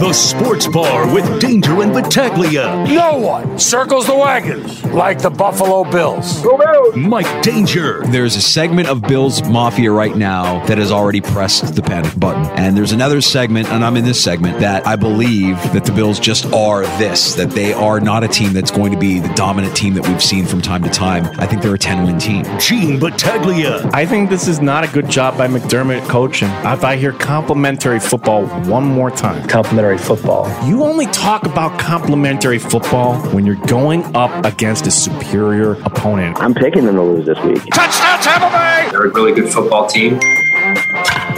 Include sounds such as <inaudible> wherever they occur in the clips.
The Sports Bar with Danger and Battaglia. No one circles the wagons like the Buffalo Bills. Go Bills! Mike Danger. There's a segment of Bills Mafia right now that has already pressed the panic button. And there's another segment, and I'm in this segment, that I believe that the Bills just are this, that they are not a team that's going to be the dominant team that we've seen from time to time. I think they're a 10 win team. Gene Battaglia. I think this is not a good job by McDermott coaching. If I hear complimentary football one more time, complimentary football. You only talk about complimentary football when you're going up against a superior opponent. I'm picking them to lose this week. Touchdown, Tampa Bay! They're a really good football team.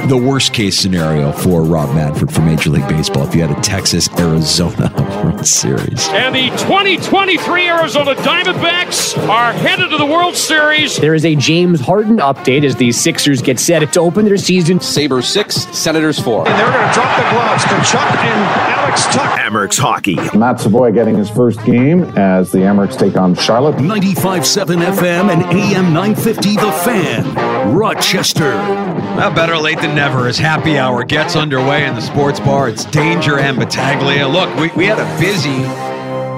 The worst case scenario for Rob Manfred for Major League Baseball if you had a Texas Arizona <laughs> World Series. And the 2023 Arizona Diamondbacks are headed to the World Series. There is a James Harden update as the Sixers get set to open their season. Sabres six, Senators four. And they're going to drop the gloves. Tkachuk and Alex Tuch. Amerks Hockey. Matt Savoie getting his first game as the Amerks take on Charlotte. 95.7 FM and AM 950 The Fan. Rochester. Well, better late than never as happy hour gets underway in the sports bar. It's Danger and Battaglia. Look, we, we had a busy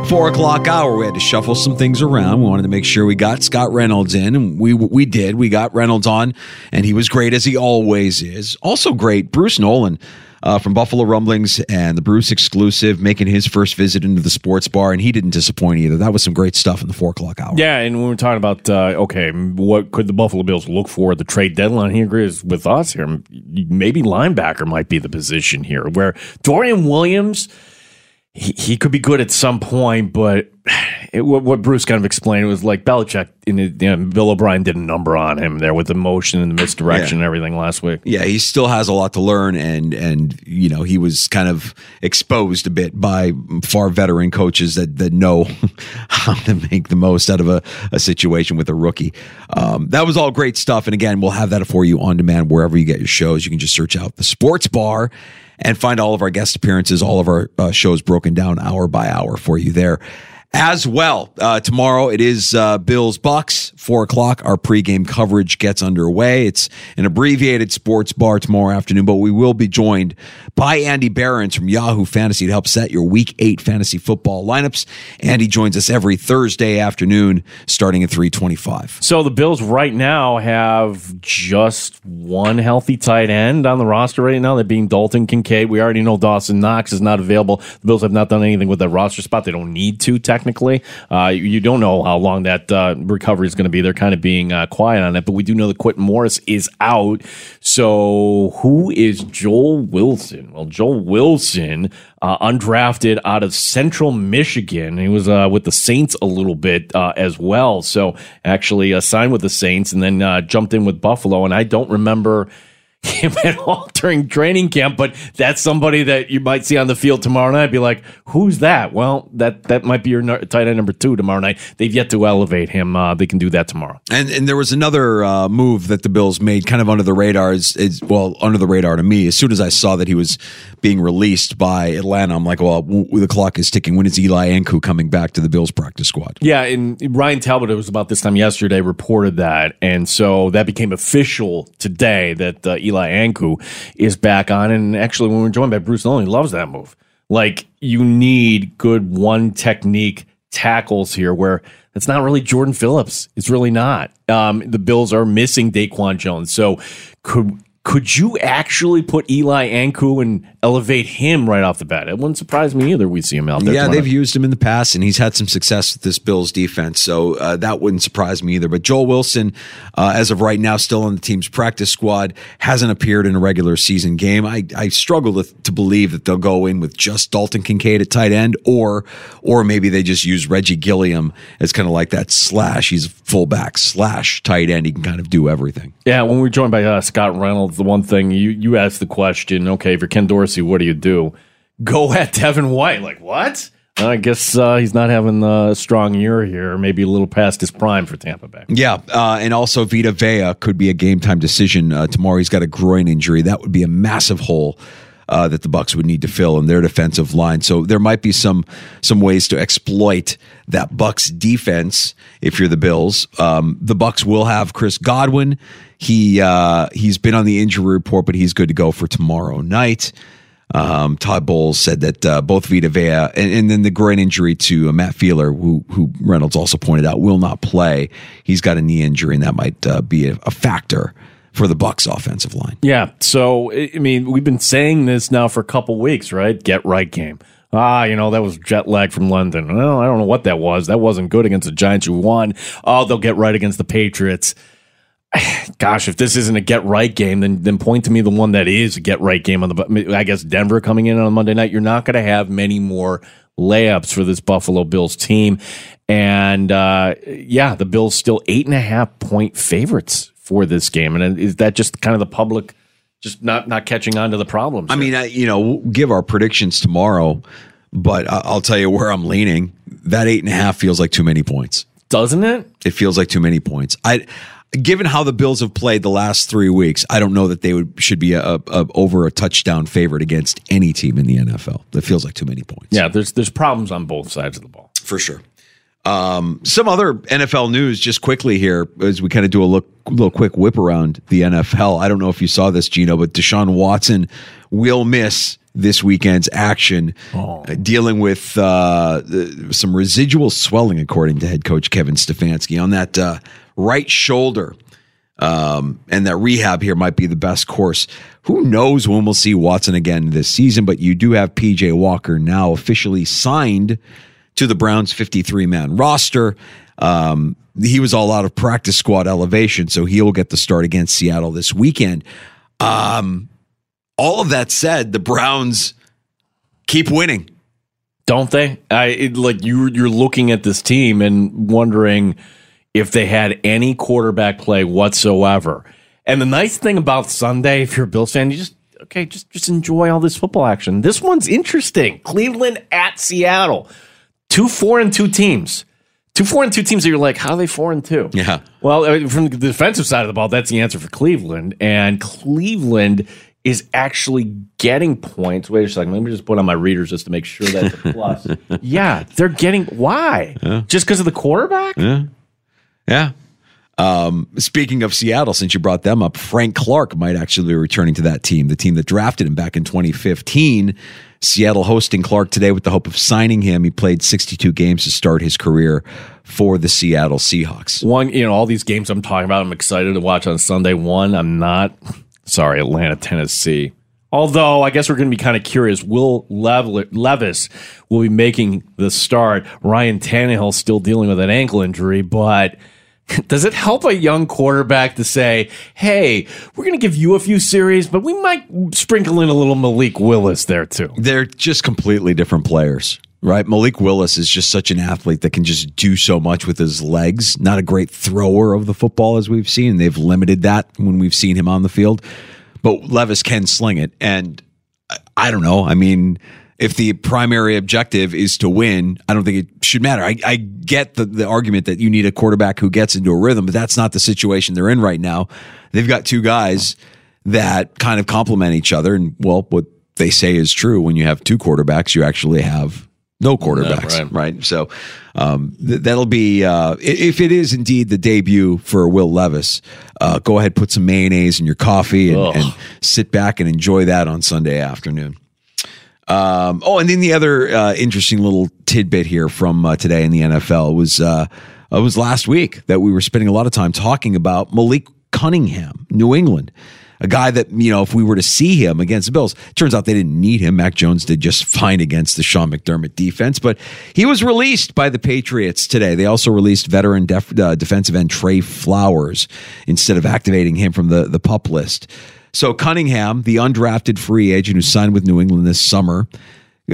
four o'clock hour. We had to shuffle some things around. We wanted to make sure we got Scott Reynolds in, and we we did. We got Reynolds on, and he was great as he always is. Also great, Bruce Nolan. Uh, from Buffalo Rumblings and the Bruce exclusive, making his first visit into the sports bar, and he didn't disappoint either. That was some great stuff in the four o'clock hour. Yeah, and when we're talking about uh, okay, what could the Buffalo Bills look for at the trade deadline? He agrees with us here. Maybe linebacker might be the position here, where Dorian Williams he, he could be good at some point, but <sighs> it, what, what, Bruce kind of explained was like Belichick, the, you know, Bill O'Brien did a number on him there with the motion and the misdirection yeah. and everything last week. Yeah, he still has a lot to learn, and and you know he was kind of exposed a bit by far veteran coaches that that know <laughs> how to make the most out of a, a situation with a rookie. Um, that was all great stuff, and again, we'll have that for you on demand wherever you get your shows. You can just search out the Sports Bar and find all of our guest appearances, all of our uh, shows broken down hour by hour for you there as well. Uh, tomorrow it is uh, Bills Bucks, four o'clock. Our pregame coverage gets underway. It's an abbreviated sports bar tomorrow afternoon, but we will be joined by Andy Behrens from Yahoo Fantasy to help set your Week Eight fantasy football lineups. Andy joins us every Thursday afternoon, starting at three twenty-five. So the Bills right now have just one healthy tight end on the roster right now. That being Dalton Kincaid. We already know Dawson Knox is not available. The Bills have not done anything with that roster spot. They don't need to technically technically. Uh, you don't know how long that uh, recovery is going to be. They're kind of being uh, quiet on it, but we do know that Quintin Morris is out. So who is Joel Wilson? Well, Joel Wilson, uh, undrafted out of Central Michigan. He was uh, with the Saints a little bit uh, as well. So actually signed with the Saints and then jumped in with Buffalo. And I don't remember at all during training camp, but that's somebody that you might see on the field tomorrow night. Be like, who's that? Well, that that might be your tight end number two tomorrow night. They've yet to elevate him. Uh, they can do that tomorrow. And and there was another uh, move that the Bills made, kind of under the radar. Is, is, well under the radar to me. As soon as I saw that he was being released by Atlanta, I'm like, well, w- the clock is ticking. When is Eli Ankou coming back to the Bills practice squad? Yeah, and Ryan Talbot. It was about this time yesterday reported that, and so that became official today that uh, Eli Eli Ankou is back on. And actually, when we're joined by Bruce Nolan, he loves that move. Like, you need good one technique tackles here where it's not really Jordan Phillips. It's really not. Um, the Bills are missing Daquan Jones. So Could could you actually put Eli Ankou and elevate him right off the bat? It wouldn't surprise me either. We see him out there. Yeah, they've used him in the past, and he's had some success with this Bills defense, so uh, that wouldn't surprise me either. But Joel Wilson, uh, as of right now, still on the team's practice squad, hasn't appeared in a regular season game. I, I struggle to, to believe that they'll go in with just Dalton Kincaid at tight end, or or maybe they just use Reggie Gilliam as kind of like that slash. He's a fullback slash tight end. He can kind of do everything. Yeah, when we're joined by uh, Scott Reynolds, the one thing you you asked the question, okay, if you're Ken Dorsey, what do you do? Go at Devin White. Like what? I guess uh, he's not having a strong year here. Maybe a little past his prime for Tampa Bay. Yeah, uh, and also Vita Vea could be a game time decision uh, tomorrow. He's got a groin injury. That would be a massive hole. Uh, that the Bucks would need to fill in their defensive line. So there might be some some ways to exploit that Bucks defense if you're the Bills. Um, the Bucks will have Chris Godwin. He uh, he's been on the injury report, but he's good to go for tomorrow night. Um, Todd Bowles said that uh, both Vita Vea and, and, then the groin injury to uh, Matt Feiler, who, who Reynolds also pointed out, will not play. He's got a knee injury, and that might uh, be a, a factor for the Bucks offensive line. Yeah. So I mean, we've been saying this now for a couple weeks, right? Get right game. Ah, you know, that was jet lag from London. Well, I don't know what that was. That wasn't good against the Giants who won. Oh, they'll get right against the Patriots. <sighs> Gosh, if this isn't a get right game, then then point to me the one that is a get right game on the. I guess Denver coming in on Monday night. You're not going to have many more layups for this Buffalo Bills team, and uh, yeah, the Bills still eight and a half point favorites for this game, and is that just kind of the public just not not catching on to the problems? I mean, I, you know, we'll give our predictions tomorrow, but I'll tell you where I'm leaning. That eight and a half feels like too many points, doesn't it? It feels like too many points. I given how the Bills have played the last three weeks, I don't know that they would should be a, a, over a touchdown favorite against any team in the NFL. That feels like too many points. Yeah, there's there's problems on both sides of the ball for sure. Um, some other NFL news, just quickly here, as we kind of do a look, little quick whip around the NFL. I don't know if you saw this, Gino, but Deshaun Watson will miss this weekend's action, oh. dealing with uh, some residual swelling, according to head coach Kevin Stefanski, on that uh, right shoulder. Um, and that rehab here might be the best course. Who knows when we'll see Watson again this season? But you do have PJ Walker now officially signed to the Browns 53 man roster. Um, he was all out of practice squad elevation, so he'll get the start against Seattle this weekend. Um, all of that said, the Browns keep winning, don't they? I it, like you. You're looking at this team and wondering if they had any quarterback play whatsoever. And the nice thing about Sunday, if you're a Bills fan, you just okay, just just enjoy all this football action. This one's interesting. Cleveland at Seattle two four and two teams. Two four and two teams that you're like, how are they four and two? Yeah. Well, from the defensive side of the ball, that's the answer for Cleveland. And Cleveland is actually getting points. Wait a second. Let me just put on my readers just to make sure that's a plus. <laughs> yeah, they're getting why? Yeah. Just because of the quarterback? Yeah. Yeah. Um, speaking of Seattle, since you brought them up, Frank Clark might actually be returning to that team, the team that drafted him back in 2015. Seattle hosting Clark today with the hope of signing him. He played 62 games to start his career for the Seattle Seahawks. One, you know, all these games I'm talking about, I'm excited to watch on Sunday. One, I'm not. Sorry, Atlanta, Tennessee. Although I guess we're going to be kind of curious. Will Levis will be making the start? Ryan Tannehill still dealing with an ankle injury, but <laughs> does it help a young quarterback to say, hey, we're going to give you a few series, but we might sprinkle in a little Malik Willis there too? They're just completely different players, right? Malik Willis is just such an athlete that can just do so much with his legs. Not a great thrower of the football as we've seen. They've limited that when we've seen him on the field, but Levis can sling it. And I don't know. I mean, if the primary objective is to win, I don't think it should matter. I, I get the, the argument that you need a quarterback who gets into a rhythm, but that's not the situation they're in right now. They've got two guys that kind of complement each other. And well, what they say is true. When you have two quarterbacks, you actually have no quarterbacks, yeah, right. right. So um, th- that'll be uh, if it is indeed the debut for Will Levis. Uh, go ahead, put some mayonnaise in your coffee and, and, sit back and enjoy that on Sunday afternoon. Um, oh, and then the other uh, interesting little tidbit here from uh, today in the NFL was uh, it was last week that we were spending a lot of time talking about Malik Cunningham, New England. a guy that you know if we were to see him against the Bills, turns out they didn't need him. Mac Jones did just fine against the Sean McDermott defense, but he was released by the Patriots today. They also released veteran def, uh, defensive end Trey Flowers instead of activating him from the the pup list. So Cunningham, the undrafted free agent who signed with New England this summer,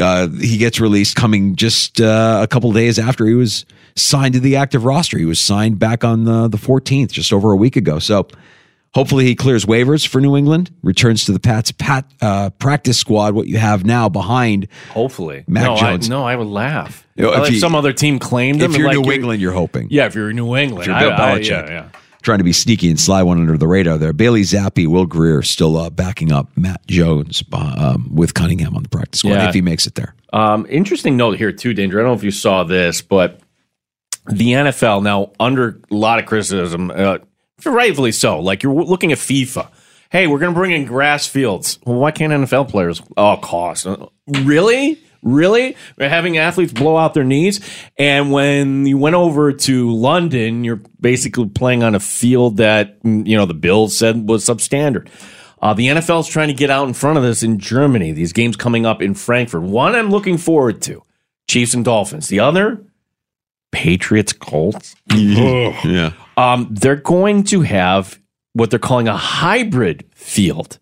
uh, he gets released coming just uh, a couple days after he was signed to the active roster. He was signed back on the, the 14th, just over a week ago. So hopefully he clears waivers for New England, returns to the Pats pat, uh, practice squad, what you have now behind. Hopefully. Mac no, Jones. I, no, I would laugh. You know, if if you- some other team claimed him. If you're like New England, you're hoping. Yeah, if you're New England. If you're Bill I- Belichick. yeah, yeah. Trying to be sneaky and slide one under the radar there. Bailey Zappe, Will Grier still uh, backing up Matt Jones uh, um, with Cunningham on the practice squad Yeah. if he makes it there. Um, interesting note here too, Danger. I don't know if you saw this, but the NFL now under a lot of criticism, uh, rightfully so. Like you're looking at FIFA. Hey, we're going to bring in grass fields. Well, why can't NFL players? Oh, cost. Uh, Really? Really? Having athletes blow out their knees. And when you went over to London, you're basically playing on a field that, you know, the Bills said was substandard. Uh, the NFL is trying to get out in front of this in Germany. These games coming up in Frankfurt. One I'm looking forward to Chiefs and Dolphins. The other, Patriots Colts. <laughs> yeah. Um, they're going to have what they're calling a hybrid field.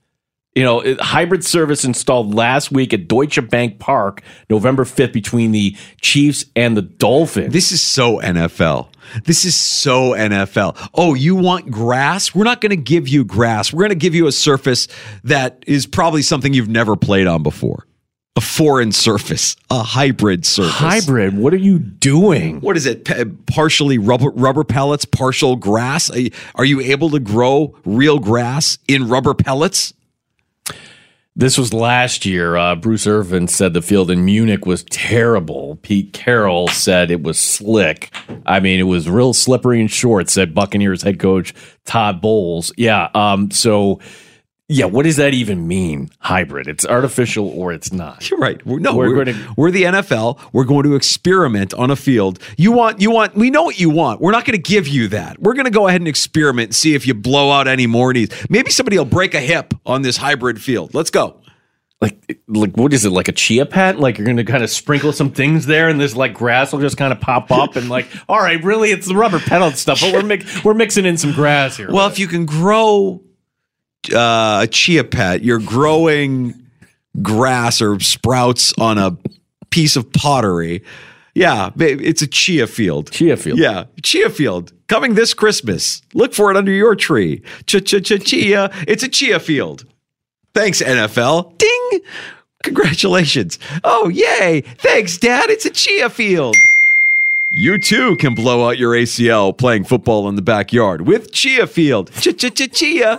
You know, it- hybrid service installed last week at Deutsche Bank Park, November 5th, between the Chiefs and the Dolphins. This is so NFL. This is so NFL. Oh, you want grass? We're not going to give you grass. We're going to give you a surface that is probably something you've never played on before. A foreign surface, a hybrid surface. hybrid. What are you doing? What is it? P- partially rubber rubber pellets, partial grass. Are you, are you able to grow real grass in rubber pellets? This was last year. Uh, Bruce Irvin said the field in Munich was terrible. Pete Carroll said it was slick. I mean, it was real slippery and short, said Buccaneers head coach Todd Bowles. Yeah. Um, so, yeah, what does that even mean? Hybrid. It's artificial or it's not. You're right. We're, no, We're we're, gonna- we're the NFL. We're going to experiment on a field. You want, you want, we know what you want. We're not going to give you that. We're going to go ahead and experiment and see if you blow out any more knees. Maybe somebody will break a hip on this hybrid field. Let's go. Like, like what is it? Like a chia pet? Like you're going to kind of sprinkle some things there, and this like grass will just kind of pop up, and like, all right, really, it's the rubber pellet stuff, but we're mix, we're mixing in some grass here. Well, if you can grow uh, a chia pet, you're growing grass or sprouts on a piece of pottery. Yeah, it's a chia field. Chia field. Yeah, chia field coming this Christmas. Look for it under your tree. Ch ch ch chia. It's a chia field. Thanks NFL. Ding. Congratulations. Oh, yay. Thanks, Dad. It's a chia field. You too can blow out your ACL playing football in the backyard with Chia Field. Ch ch ch chia.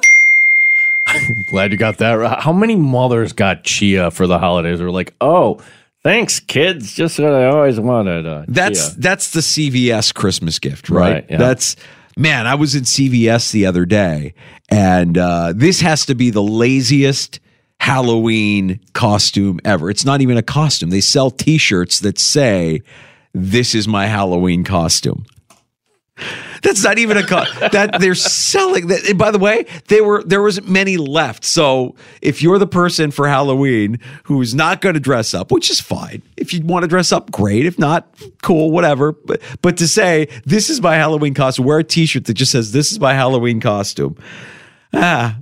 <laughs> Glad you got that. right. How many mothers got chia for the holidays? Or like, oh, thanks, kids. Just what I always wanted. Uh, That's chia. that's the CVS Christmas gift, right? Right, yeah. That's man. I was in CVS the other day, and uh, this has to be the laziest Halloween costume ever. It's not even a costume. They sell T-shirts that say, "This is my Halloween costume." That's not even a co- that they're selling that. By the way, they were there wasn't many left. So if you're the person for Halloween who's not going to dress up, which is fine. If you want to dress up, great. If not, cool, whatever. But but to say this is my Halloween costume, wear a T-shirt that just says this is my Halloween costume. Ah,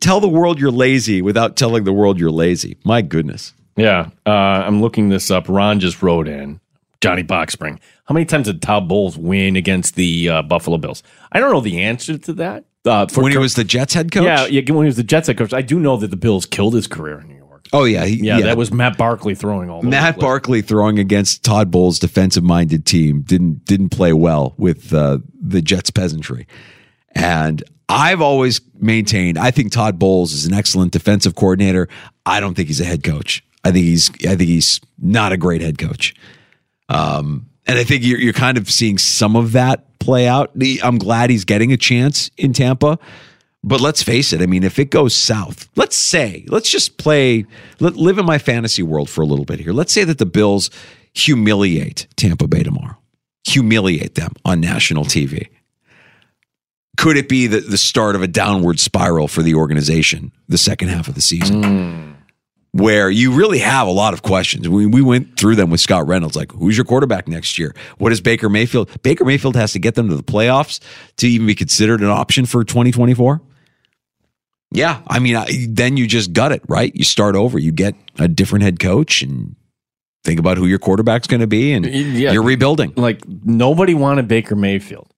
tell the world you're lazy without telling the world you're lazy. My goodness. yeah. Uh, I'm looking this up. Ron just wrote in Johnny Boxspring. How many times did Todd Bowles win against the uh, Buffalo Bills? I don't know the answer to that. Uh, for when he was the Jets head coach. yeah, yeah, when he was the Jets head coach, I do know that the Bills killed his career in New York. Oh yeah. he- Yeah, that was Matt Barkley throwing all. the Matt. Barkley throwing against Todd Bowles' defensive-minded team didn't didn't play well with uh, the Jets peasantry, and I've always maintained I think Todd Bowles is an excellent defensive coordinator. I don't think he's a head coach. I think he's I think he's not a great head coach. Um, and I think you're you're kind of seeing some of that play out. I'm glad he's getting a chance in Tampa. But let's face it. I mean, if it goes south, let's say, let's just play, let, live in my fantasy world for a little bit here. Let's say that the Bills humiliate Tampa Bay tomorrow, humiliate them on national TV. could it be the, the start of a downward spiral for the organization the second half of the season? Where you really have a lot of questions. We, we went through them with Scott Reynolds. Like, who's your quarterback next year? What is Baker Mayfield? Baker Mayfield has to get them to the playoffs to even be considered an option for 2024. Yeah. I mean, I, then you just gut it, right? You start over. You get a different head coach and think about who your quarterback's going to be, and Yeah. you're rebuilding. Like nobody wanted Baker Mayfield.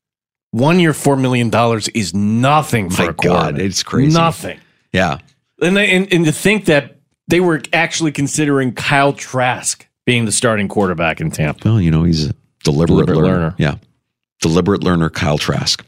One year, four million dollars is nothing for My a God, it's crazy. Nothing. Yeah. And, and and to think that they were actually considering Kyle Trask being the starting quarterback in Tampa. Well, you know, he's a deliberate, Deliberate learner. learner. Yeah. Deliberate learner, Kyle Trask.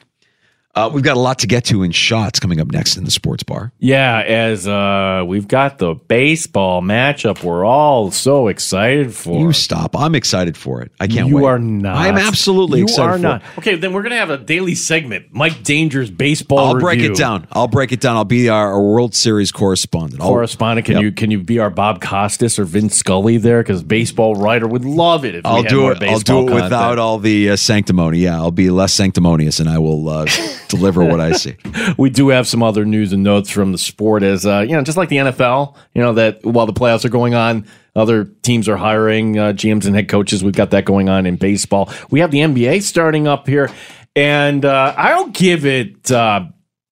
Uh, we've got a lot to get to in shots coming up next in the sports bar. Yeah, as uh, we've got the baseball matchup, we're all so excited for. You stop. I'm excited for it. I can't wait. you wait. are not. I'm absolutely excited. you excited are not. Okay, then we're gonna have a daily segment. Mike Danger's baseball. I'll break it down. I'll break it down. I'll be our, our World Series correspondent. I'll- Correspondent, can Yep. you can you be our Bob Costas or Vince Scully there? Because baseball writer would love it if I'll had do it. I'll do it without content. all the uh, sanctimony. Yeah, I'll be less sanctimonious, and I will uh, deliver what I see. <laughs> we do have some other news and notes from the sport as uh, you know just like the nfl you know that while the playoffs are going on other teams are hiring uh, gms and head coaches we've got that going on in baseball we have the nba starting up here and uh, i'll give it uh,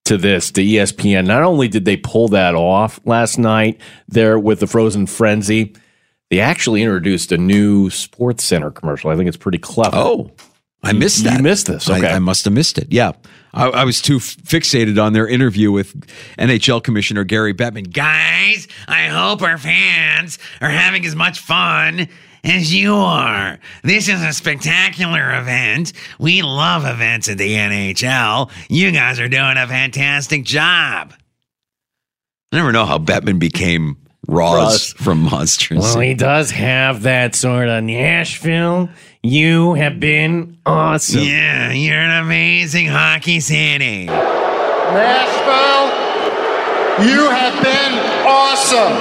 to this to espn not only did they pull that off last night there with the frozen frenzy they actually introduced a new sports center commercial i think it's pretty clever Oh, I missed You that. missed this, I- okay. I, must have missed it. Yeah. I, I was too fixated on their interview with NHL Commissioner Gary Bettman. Guys, I hope our fans are having as much fun as you are. This is a spectacular event. We love events at the NHL. You guys are doing a fantastic job. I never know how Bettman became Roz, Roz. from Monsters. Well, he does have that sort of Nashville. You have been awesome. Yeah, you're an amazing hockey city. Nashville, you have been awesome.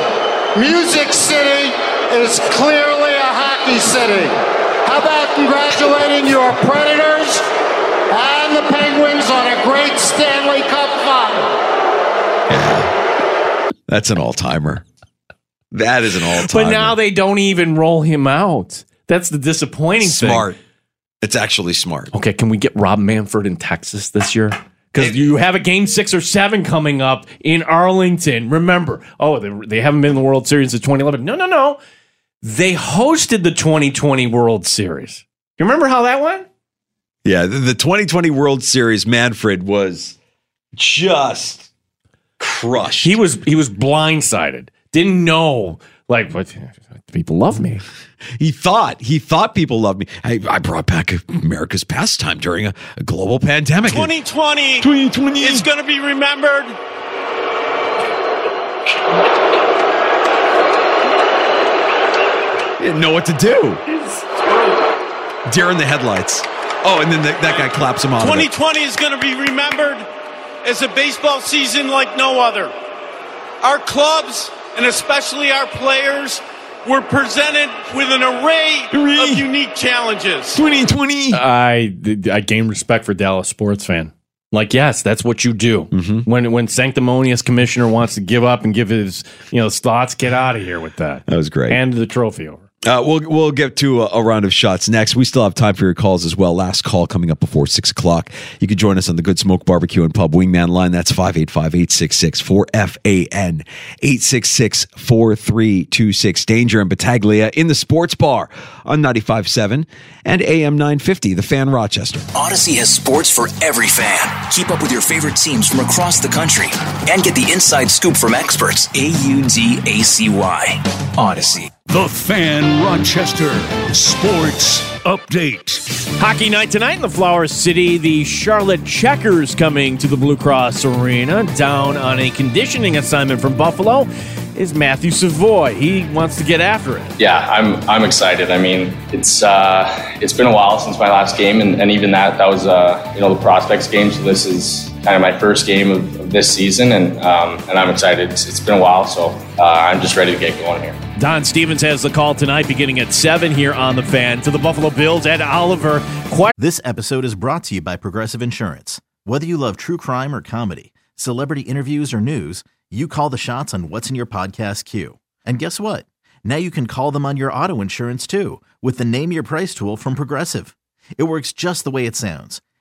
Music City is clearly a hockey city. How about congratulating your Predators and the Penguins on a great Stanley Cup final? Yeah. That's an all timer. That is an all timer. But now they don't even roll him out. That's the disappointing smart. thing. It's actually smart. Okay, can we get Rob Manfred in Texas this year? Because you have a game six or seven coming up in Arlington. Remember, oh, they, they haven't been in the World Series since 2011. No, no, no. They hosted the 2020 World Series. You remember how that went? Yeah, the, the 2020 World Series, Manfred was just crushed. He was he was blindsided. Didn't know like what people love me. He thought he thought people loved me. I, I brought back America's pastime during a, a global pandemic. 2020, 2020 is going to be remembered. He didn't know what to do. Deer in the headlights. Oh, and then the, that guy claps him out. of 2020 is going to be remembered as a baseball season like no other. Our clubs, and especially our players, were presented with an array of unique challenges. 2020. I I gain respect for Dallas sports fan. Like yes, that's what you do. Mm-hmm. When when sanctimonious commissioner wants to give up and give his you know his thoughts, get out of here with that. That was great. And the trophy over. Uh, we'll we'll get to a, a round of shots next. We still have time for your calls as well. Last call coming up before six o'clock. You can join us on the Good Smoke Barbecue and Pub Wingman line. That's 585-866-4FAN 866-4326. Danger and Battaglia in the sports bar on 95.7 and AM 950, the fan Rochester. Audacy has sports for every fan. Keep up with your favorite teams from across the country and get the inside scoop from experts. A U D A C Y. Audacy. The Fan Rochester Sports Update. Hockey night tonight in the Flower City. The Charlotte Checkers coming to the Blue Cross Arena. Down on a conditioning assignment from Buffalo is Matthew Savoie. He wants to get after it. Yeah, I'm I'm excited. I mean, it's uh, it's been a while since my last game, and, and even that that was uh, you know the prospects game. So this is kind of my first game of, of this season, and um, and I'm excited. It's, it's been a while, so uh, I'm just ready to get going here. Don Stevens has the call tonight, beginning at 7 here on The Fan. To the Buffalo Bills, Ed Oliver. Quite- This episode is brought to you by Progressive Insurance. Whether you love true crime or comedy, celebrity interviews or news, you call the shots on what's in your podcast queue. And guess what? Now you can call them on your auto insurance too with the Name Your Price tool from Progressive. It works just the way it sounds.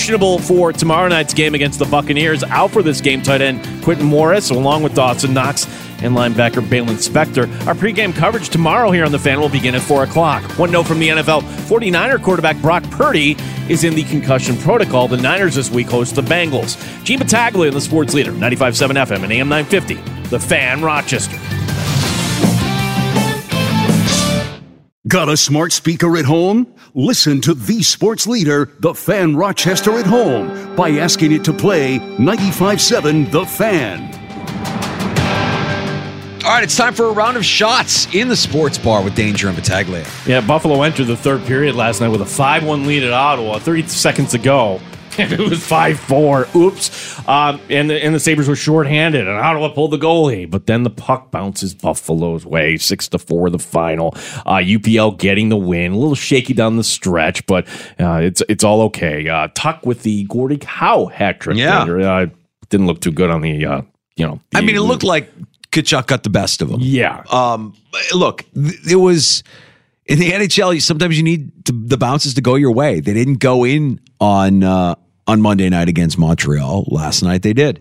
questionable for tomorrow night's game against the Buccaneers. Out for this game, tight end Quintin Morris, along with Dawson Knox and linebacker Baylon Spector. Our pregame coverage tomorrow here on the fan will begin at 4 o'clock. One note from the NFL 49er quarterback Brock Purdy is in the concussion protocol. The Niners this week host the Bengals. Gene Battaglia in the sports leader, 95.7 FM and AM 950. The fan, Rochester. Got a smart speaker at home? Listen to the sports leader, The Fan Rochester at home, by asking it to play 95.7 The Fan. All right, it's time for a round of shots in the sports bar with Danger and Battaglia. Yeah, Buffalo entered the third period last night with a 5 1 lead at Ottawa, 30 seconds ago. It was 5 4. Oops. Um, and, the, and the Sabres were shorthanded, and Ottawa pulled the goalie. But then the puck bounces Buffalo's way. 6 to 4, the final. Uh, UPL getting the win. A little shaky down the stretch, but uh, it's it's all okay. Uh, Tuch with the Gordie Howe hat trick. Yeah. Uh, didn't look too good on the, uh, you know. I mean, it looked like Tkachuk got the best of him. Yeah. Um, look, th- it was in the NHL. Sometimes you need to, the bounces to go your way. They didn't go in on uh, on Monday night against Montreal. Last night they did.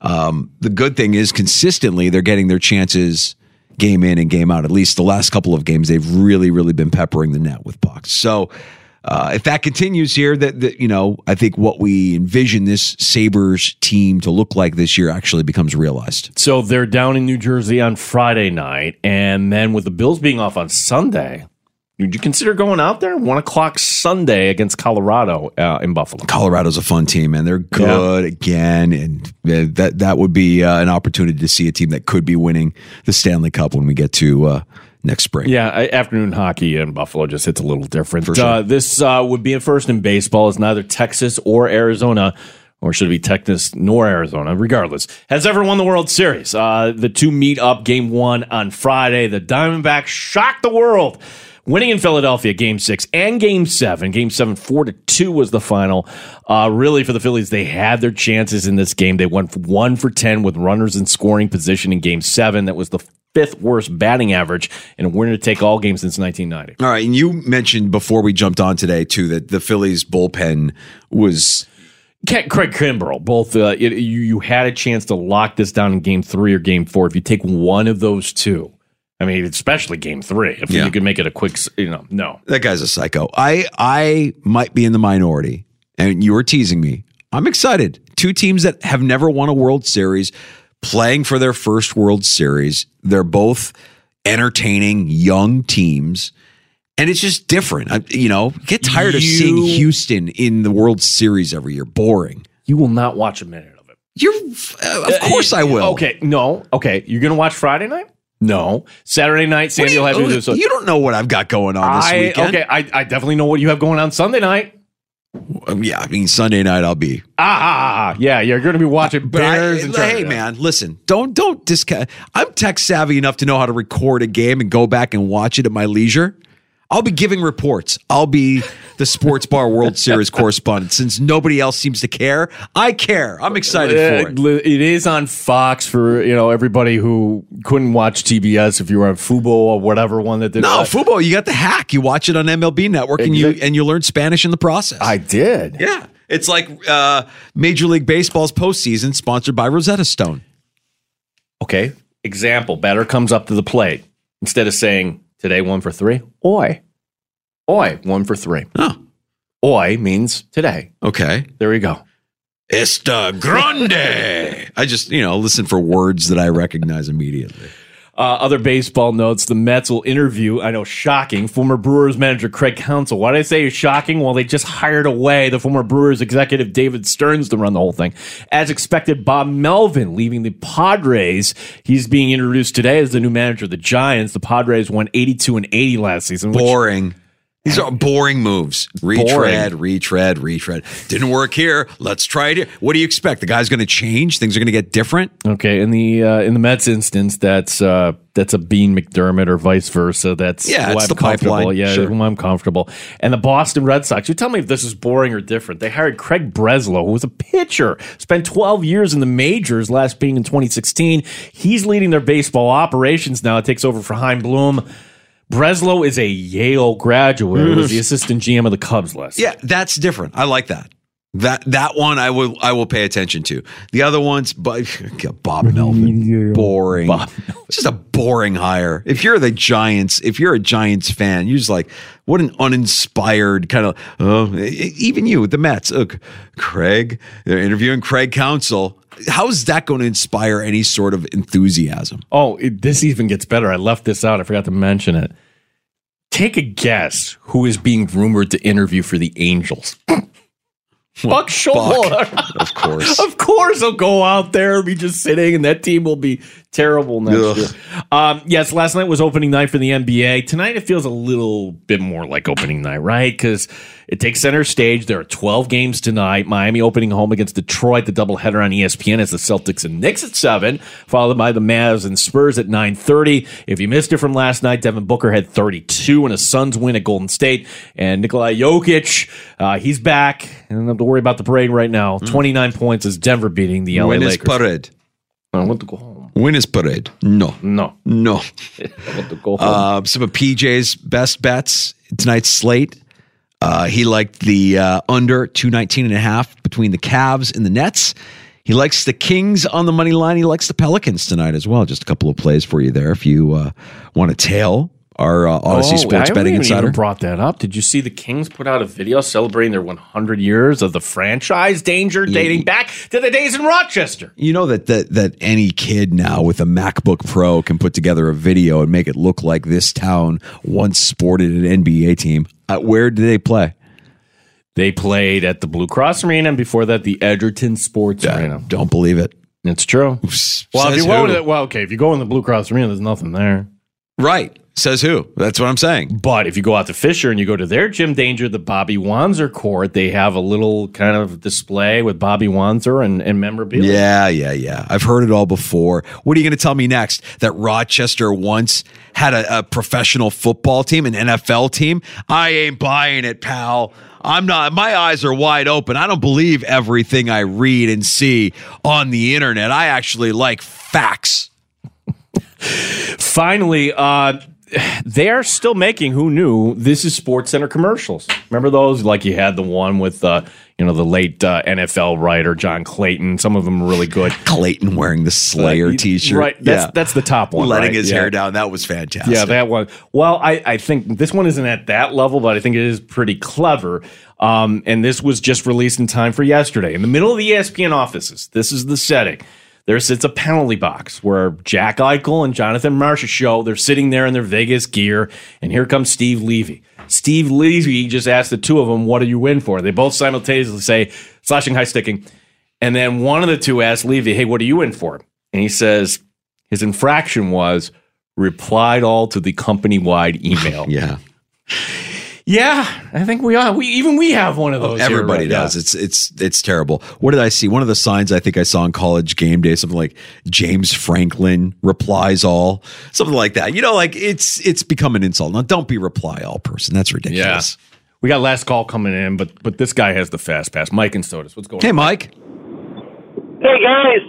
Um, the good thing is consistently they're getting their chances game in and game out. At least the last couple of games, they've really, really been peppering the net with pucks. So. Uh, if that continues here, that, that you know, I think what we envision this Sabres team to look like this year actually becomes realized. So they're down in New Jersey on Friday night, and then with the Bills being off on Sunday, would you consider going out there? One o'clock Sunday against Colorado uh, in Buffalo. Colorado's a fun team, and they're good yeah. again, and that that would be uh, an opportunity to see a team that could be winning the Stanley Cup when we get to. Uh, next spring. Yeah, afternoon hockey in Buffalo just hits a little different. For sure. Uh, this uh, would be a first in baseball. It's neither Texas or Arizona, or should it be Texas nor Arizona, regardless, has ever won the World Series. Uh, the two meet up game one on Friday. The Diamondbacks shocked the world. Winning in Philadelphia, game six and game seven. Game seven, four to two was the final. Uh, really, for the Phillies, they had their chances in this game. They went one for 10 with runners in scoring position in game seven. That was the fifth worst batting average and a winner to take all games since 1990. All right. And you mentioned before we jumped on today, too, that the Phillies bullpen was. Craig Kimbrel, both uh, it, you, you had a chance to lock this down in game three or game four. If you take one of those two, I mean, especially game three, if yeah. you could make it a quick, you know, no. That guy's a psycho. I I might be in the minority, and you were teasing me. I'm excited. Two teams that have never won a World Series playing for their first World Series. They're both entertaining young teams. And it's just different. I, you know, get tired you, of seeing Houston in the World Series every year. Boring. You will not watch a minute of it. You're, uh, of course, I will. Okay, no, okay. You're going to watch Friday night? No. Saturday night, Sandy you, will have you. Do so you don't know what I've got going on this I, weekend. Okay, I, I definitely know what you have going on Sunday night. Um, yeah, I mean Sunday night I'll be ah, ah, ah yeah. You're going to be watching Bears. I, and hey, man, listen, don't don't discount. I'm tech savvy enough to know how to record a game and go back and watch it at my leisure. I'll be giving reports. I'll be the Sports Bar World <laughs> Series correspondent. Since nobody else seems to care, I care. I'm excited for it. It is on Fox for you know everybody who couldn't watch TBS if you were on Fubo or whatever one that did. No, uh, Fubo, you got the hack. You watch it on MLB Network, and you and you learn Spanish in the process. I did. Yeah, it's like uh, Major League Baseball's postseason, sponsored by Rosetta Stone. Okay. Example: batter comes up to the plate instead of saying today one for three. Oi, oi, one for three. Oh, oi means today. Okay, there we go. Esta Grande. I just you know listen for words that I recognize immediately. Uh, other baseball notes: The Mets will interview. I know, shocking. Former Brewers manager Craig Counsell. Why did I say shocking? Well, they just hired away the former Brewers executive David Stearns to run the whole thing. As expected, Bob Melvin leaving the Padres. He's being introduced today as the new manager of the Giants. The Padres won 82 and 80 last season. Boring. These are boring moves. Retread, retread, retread. Didn't work here. Let's try it. Here. What do you expect? The guy's going to change. Things are going to get different. Okay, in the uh, in the Mets instance, that's uh, that's a Beane McDermott or vice versa. That's Yeah, who I'm the comfortable. pipeline. Yeah, Sure. whom I'm comfortable. And the Boston Red Sox. You tell me if this is boring or different. They hired Craig Breslow, who was a pitcher, spent 12 years in the majors, last being in 2016. He's leading their baseball operations now. It takes over for Chaim Bloom. Breslow is a Yale graduate. He was mm-hmm. the assistant GM of the Cubs last. Yeah, that's different. I like that. That that one I will I will pay attention to. The other ones, but <laughs> Bob <laughs> Melvin, boring. <laughs> Just a boring hire. If you're the Giants, if you're a Giants fan, you're just like, what an uninspired kind of. Oh, even you, the Mets. Look, Craig, they're interviewing Craig Counsell. How is that going to inspire any sort of enthusiasm? Oh, it, this even gets better. I left this out. I forgot to mention it. Take a guess who is being rumored to interview for the Angels. Buck Showalter. of course. <laughs> of course, he'll go out there and be just sitting, and that team will be terrible next Ugh. year. Um, yes, last night was opening night for the NBA. Tonight, it feels a little bit more like opening night, right? Because it takes center stage. There are 12 games tonight. Miami opening home against Detroit. The doubleheader on ESPN is the Celtics and Knicks at 7, followed by the Mavs and Spurs at 9.30. If you missed it from last night, Devin Booker had 32 and a Suns win at Golden State. And Nikolai Jokic, uh, he's back. I don't have to worry about the parade right now. 29 points is Denver beating the LA Win is Lakers. parade. I want to go home. When is is parade. No. No. No. <laughs> I want to go home. Uh, some of PJ's best bets tonight's slate. Uh, he liked the uh, under 219 and a half between the Cavs and the Nets. He likes the Kings on the money line. He likes the Pelicans tonight as well. Just a couple of plays for you there if you uh, want to tail our uh, Audacy Oh, Sports I Betting Insider. Even brought that up. Did you see the Kings put out a video celebrating their 100 years of the franchise danger dating back to the days in Rochester? You know that that that any kid now with a MacBook Pro can put together a video and make it look like this town once sported an NBA team. Uh, where did they play? They played at the Blue Cross Arena and before that the Edgerton Sports Arena. Don't believe it. It's true. Well, if you go to, well, okay, if you go in the Blue Cross Arena, there's nothing there. Right. Says who? That's what I'm saying. But if you go out to Fisher and you go to their Jim Danger, the Bobby Wanzer court, they have a little kind of display with Bobby Wanzer and, and memorabilia. Yeah, yeah, yeah. I've heard it all before. What are you going to tell me next? That Rochester once had a, a professional football team, an NFL team? I ain't buying it, pal. I'm not. My eyes are wide open. I don't believe everything I read and see on the internet. I actually like facts. <laughs> Finally, uh, <sighs> they are still making who knew this is Sports Center commercials. Remember those? Like you had the one with uh, you know the late uh, NFL writer John Clayton. Some of them are really good. <laughs> Clayton wearing the Slayer Like, T-shirt. right? That's Yeah. that's the top one. Letting right? his Yeah. hair down. That was fantastic. Yeah, that one. Well, I, I think this one isn't at that level, but I think it is pretty clever. Um, and this was just released in time for yesterday. In the middle of the ESPN offices, this is the setting. There sits a penalty box where Jack Eichel and Jonathan Marchessault. They're sitting there in their Vegas gear, and here comes Steve Levy. Steve Levy just asked the two of them, "What are you in for?" They both simultaneously say, "Slashing, high sticking," and then one of the two asks Levy, "Hey, what are you in for?" And he says his infraction was replied all to the company wide email. <laughs> yeah. Yeah, I think we are. We even we have one of oh, those. here, Everybody right? Yeah. does. It's it's it's terrible. What did I see? One of the signs I think I saw on college game day, something like James Franklin replies all, something like that. You know, like it's it's become an insult. Now, don't be reply all person. That's ridiculous. Yeah. We got last call coming in, but but this guy has the fast pass. Mike and Sodas. What's going Hey, on? Hey, Mike. Hey guys,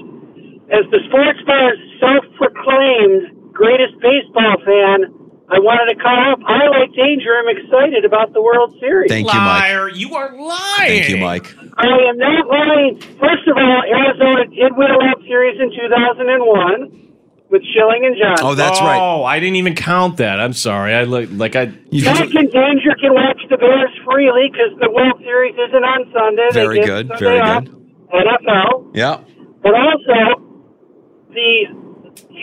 as the sports bar's self-proclaimed greatest baseball fan, I wanted to call up. I like Danger. I'm excited about the World Series. Thank you, Mike. Liar, you are lying. Thank you, Mike. I am not lying. First of all, Arizona did win a World Series in 2001 with Schilling and Johnson. Oh, that's right. Oh, I didn't even count that. I'm sorry. I look like I. Second, Danger can watch the Bears freely because the World Series isn't on Sunday. They Very get good, Sunday very off. good. NFL. Yeah. But also, the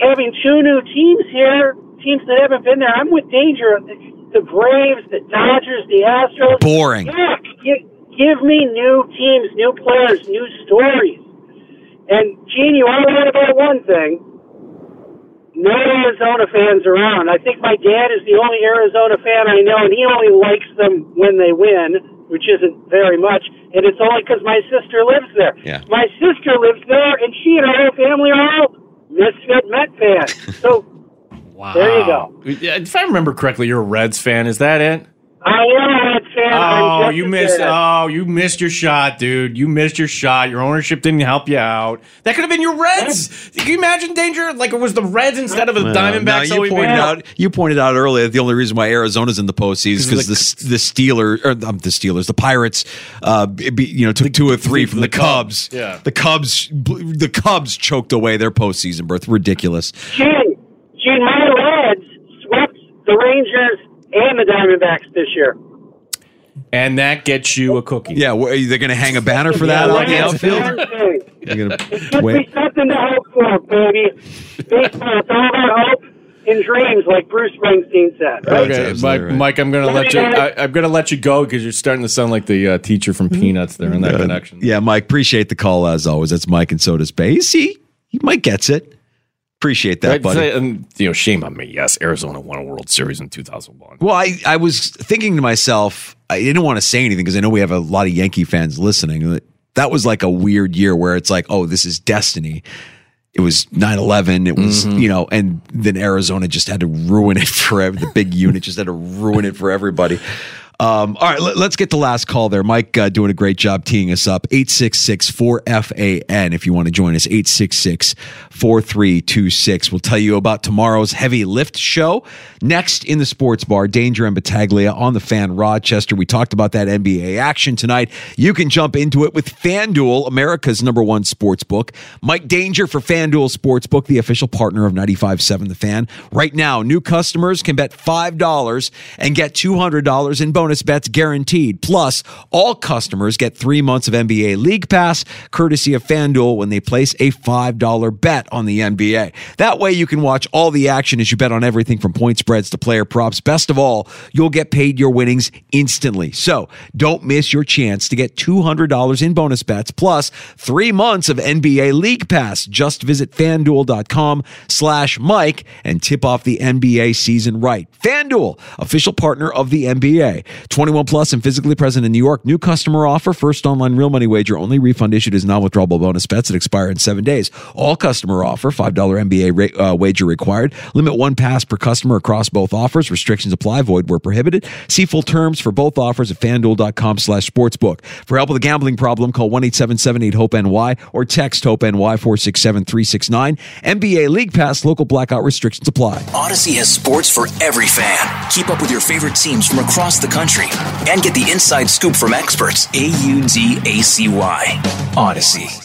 having two new teams here, teams that haven't been there. I'm with Danger. The, the Braves, the Dodgers, the Astros. Boring. Give, give me new teams, new players, new stories. And Gene, you are right about one thing. No Arizona fans around. I think my dad is the only Arizona fan I know, and he only likes them when they win, which isn't very much. And it's only because my sister lives there. Yeah. My sister lives there, and she and her whole family are all misfit Met fans. <laughs> So Wow. there you go. If I remember correctly, you're a Reds fan. Is that it? I am a Mets fan. Oh, you missed. bitter. Oh, you missed your shot, dude. You missed your shot. Your ownership didn't help you out. That could have been your Reds. Can you imagine danger? Like it was the Reds instead of the Well, Diamondbacks. no, you pointed out. You pointed out earlier that the only reason why Arizona's in the postseason is because the the Steelers or um, the Steelers, the Pirates, uh, be, you know, took two or three from the, the Cubs. Cubs, yeah. the Cubs, the Cubs choked away their postseason berth. Ridiculous. Gene, Gene, my Reds swept the Rangers and the Diamondbacks this year. and that gets you a cookie. Yeah, what, are they going to hang a banner for that Yeah, on the outfield? <laughs> Thursday. You're gonna Give wait. me something to hope for, baby. Baseball, it's all about hope and dreams, like Bruce Springsteen said. Right? Okay, Mike, Mike, I'm gonna let you. I, I'm gonna let you go because you're starting to sound like the uh, teacher from Peanuts there in that connection. Yeah, Mike, appreciate the call as always. That's Mike and Sodus Bay. See, Mike gets it. Appreciate that, buddy. say- and, you know, shame on me. Yes, Arizona won a World Series in 2001. Well, I, I was thinking to myself, I didn't want to say anything because I know we have a lot of Yankee fans listening. That was like a weird year where it's like, oh, this is destiny. It was 9 11. It was, Mm-hmm. you know, and then Arizona just had to ruin it for ev- the big unit, just had to ruin it for everybody. Um, all right, let, us get the last call there. Mike uh, doing a great job teeing us up. 866 4FAN if you want to join us. 866 4326. We'll tell you about tomorrow's heavy lift show. Next in the sports bar, Danger and Battaglia on the fan Rochester. We talked about that NBA action tonight. You can jump into it with FanDuel, America's number one sports book. Mike Danger for FanDuel Sportsbook, the official partner of 95.7 The Fan. Right now, new customers can bet $5 and get $200 in bonus bets guaranteed. Plus, all customers get three months of NBA League Pass, courtesy of FanDuel, when they place a $5 bet on the NBA. That way, you can watch all the action as you bet on everything from point spreads to player props. Best of all, you'll get paid your winnings instantly. So, don't miss your chance to get $200 in bonus bets plus three months of NBA League Pass. Just visit fanduel.com slash Mike and tip off the NBA season right. FanDuel, official partner of the NBA. 21 plus and physically present in New York. New customer offer. First online real money wager. Only refund issued is non-withdrawable bonus bets that expire in seven days. All customer offer. $5 NBA ra- uh, wager required. Limit one pass per customer across both offers. Restrictions apply. Void where prohibited. See full terms for both offers at fanduel.com slash sportsbook. For help with a gambling problem, call 1-877-8-HOPE-NY or text HOPE-NY 467-369. NBA League Pass. Local blackout restrictions apply. Audacy has sports for every fan. Keep up with your favorite teams from across the country and get the inside scoop from experts. A U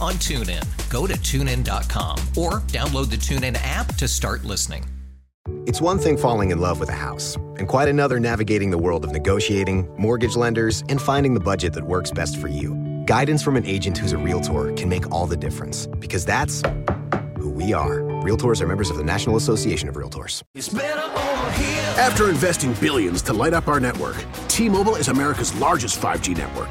on TuneIn. Go to tunein.com or download the TuneIn app to start listening. It's one thing falling in love with a house, and quite another navigating the world of negotiating, mortgage lenders, and finding the budget that works best for you. Guidance from an agent who's a realtor can make all the difference, because that's who we are. Realtors are members of the National Association of Realtors. After investing billions to light up our network, T Mobile is America's largest 5G network.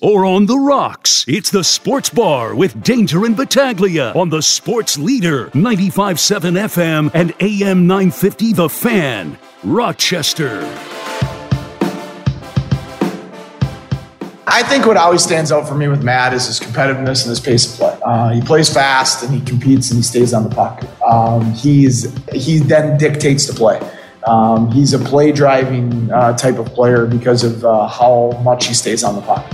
or on the rocks. It's the Sports Bar with Danger and Battaglia on the Sports Leader 95.7 FM and AM 950 The Fan, Rochester. I think what always stands out for me with Matt is his competitiveness and his pace of play. Uh, he plays fast and he competes and he stays on the puck. Um, he's he then dictates the play. Um, he's a play driving uh, type of player because of uh, how much he stays on the puck.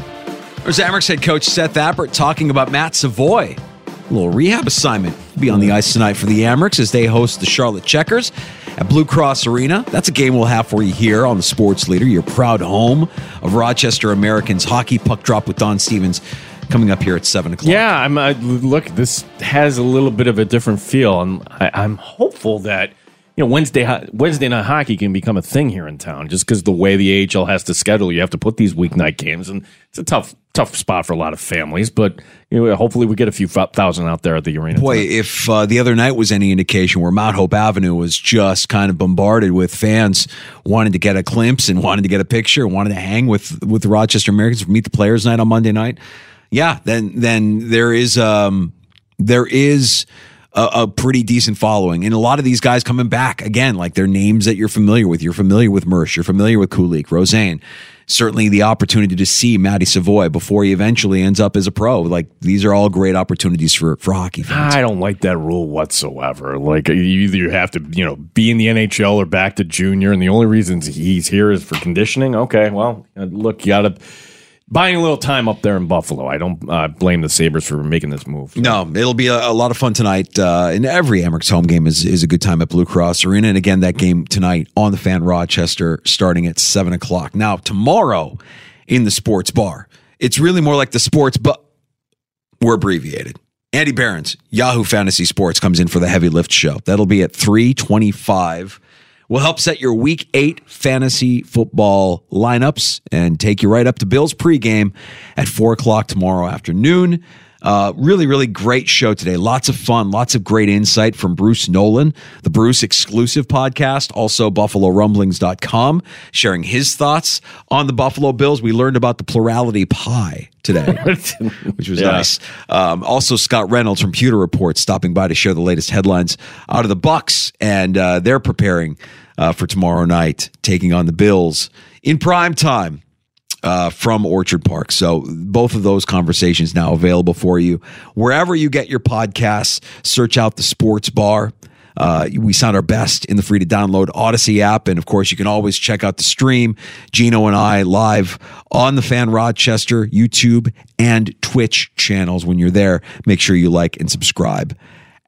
There's Amerks head coach Seth Appert talking about Matt Savoie. A little rehab assignment. He'll be on the ice tonight for the Amerks as they host the Charlotte Checkers at Blue Cross Arena. That's a game we'll have for you here on the Sports Leader, your proud home of Rochester Americans hockey puck drop with Don Stevens coming up here at seven o'clock. Yeah, I'm. Uh, look, this has a little bit of a different feel, and I, I'm hopeful that you know Wednesday Wednesday night hockey can become a thing here in town. Just because the way the AHL has to schedule, you have to put these weeknight games, and it's a tough tough spot for a lot of families. But you know, hopefully, we get a few thousand out there at the arena. Boy, tonight. if uh, the other night was any indication where Mount Hope Avenue was just kind of bombarded with fans wanting to get a glimpse and wanting to get a picture and wanting to hang with with the Rochester Americans, meet the players night on Monday night, yeah, then then there is um there is a, a pretty decent following, and a lot of these guys coming back again, like they're names that you're familiar with. You're familiar with Mersch, you're familiar with Kulich, Rosen. Certainly, the opportunity to see Matty Savoie before he eventually ends up as a pro. Like these are all great opportunities for for hockey fans. I don't like that rule whatsoever. Like either you have to, you know, be in the NHL or back to junior, and the only reasons he's here is for conditioning. Okay, well, look, you got to buying a little time up there in Buffalo. I don't uh, blame the Sabres for making this move. No, it'll be a, a lot of fun tonight. Uh, and every Amerks home game is, is a good time at Blue Cross Arena. And again, that game tonight on the fan Rochester starting at 7 o'clock. Now, tomorrow in the sports bar, it's really more like the sports, but we're abbreviated. Andy Behrens, Yahoo Fantasy Sports comes in for the heavy lift show. That'll be at 325. We'll help set your week eight fantasy football lineups and take you right up to Bills pregame at four o'clock tomorrow afternoon. Uh, really, really great show today. Lots of fun, lots of great insight from Bruce Nolan, the Bruce exclusive podcast, also BuffaloRumblings.com, sharing his thoughts on the Buffalo Bills. We learned about the plurality pie today, <laughs> which was Yeah. nice. Um, also, Scott Reynolds from Pewter Report stopping by to share the latest headlines out of the Bucks, and uh, they're preparing uh, for tomorrow night, taking on the Bills in prime time uh, from Orchard Park. So both of those conversations now available for you wherever you get your podcasts. Search out the Sports Bar. Uh, we sound our best in the free to download Audacy app, and of course, you can always check out the stream. Gino and I live on the Fan Rochester YouTube and Twitch channels. When you're there, make sure you like and subscribe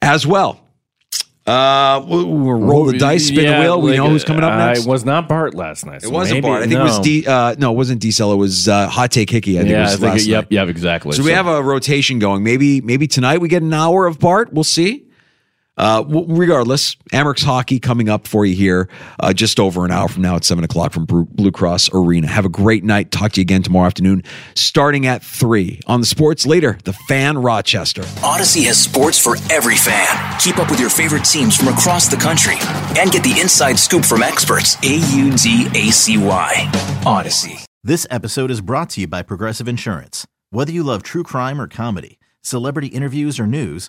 as well. Uh, we'll, we'll roll the dice, spin Yeah, the wheel. We like, know who's coming up uh, next. It was not Bart last night. It wasn't Bart. I think it was. D. Uh, no, it wasn't D. Cell. It was uh, Hot Take Hickey. I think Yeah, it was I think last it- yep, night. yep, exactly. So, we have a rotation going. Maybe maybe tonight we get an hour of Bart. We'll see. Uh, regardless, Amerks hockey coming up for you here uh, just over an hour from now at seven o'clock from Blue Cross Arena. Have a great night. Talk to you again tomorrow afternoon, starting at three on the Sports Leader, the Fan Rochester. Audacy has sports for every fan. Keep up with your favorite teams from across the country and get the inside scoop from experts. A U D A C Y. Audacy. This episode is brought to you by Progressive Insurance. Whether you love true crime or comedy, celebrity interviews or news,